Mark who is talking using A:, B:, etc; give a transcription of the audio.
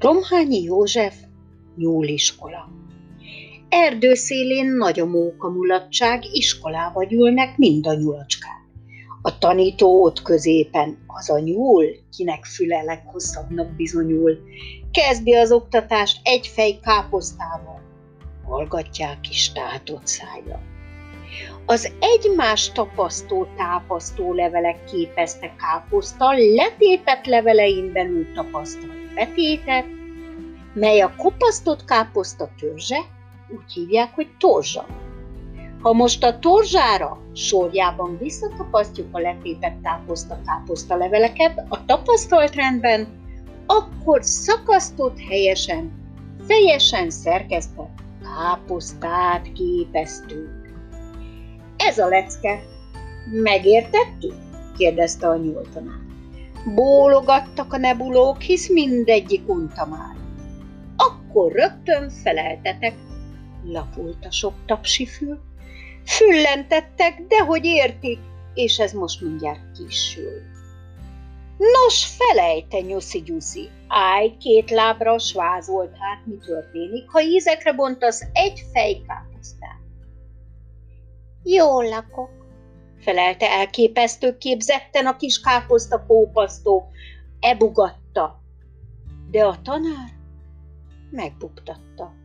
A: Romhányi József nyúliskola. Erdőszélén nagy a móka mulatság, iskolába gyűlnek mind a nyulacskák. A tanító ott középen, az a nyúl, kinek füle leghosszabbnak bizonyul. Kezdi az oktatást egy fej káposztával, hallgatják is tátott szája. Az egymás tapasztó tápasztó levelek képezte káposzta letépet levelein belül tapasztalt betétet, mely a kopasztott káposzta törzse, úgy hívják, hogy torzsa. Ha most a torzsára sorjában visszatapasztjuk a letépett táposzta káposzta leveleket a tapasztalt rendben, akkor szakasztott helyesen, fejesen szerkesztett káposztát képeztünk. Ez a lecke. Megértettük? kérdezte a nyúltanár. Bólogattak a nebulók, hisz mindegyik unta már. Akkor rögtön feleltetek, lapult a sok tapsifül. Füllentettek, de hogy értik, és ez most mindjárt kisül. Nos, felejte, nyuszi gyuszi, állj két lábra, svázolt hát, mi történik, ha ízekre bontasz egy fejkáposztát. Jól lakok, felelte elképesztő képzetten a kis káposzta kópasztó, ebugatta, de a tanár megbuktatta.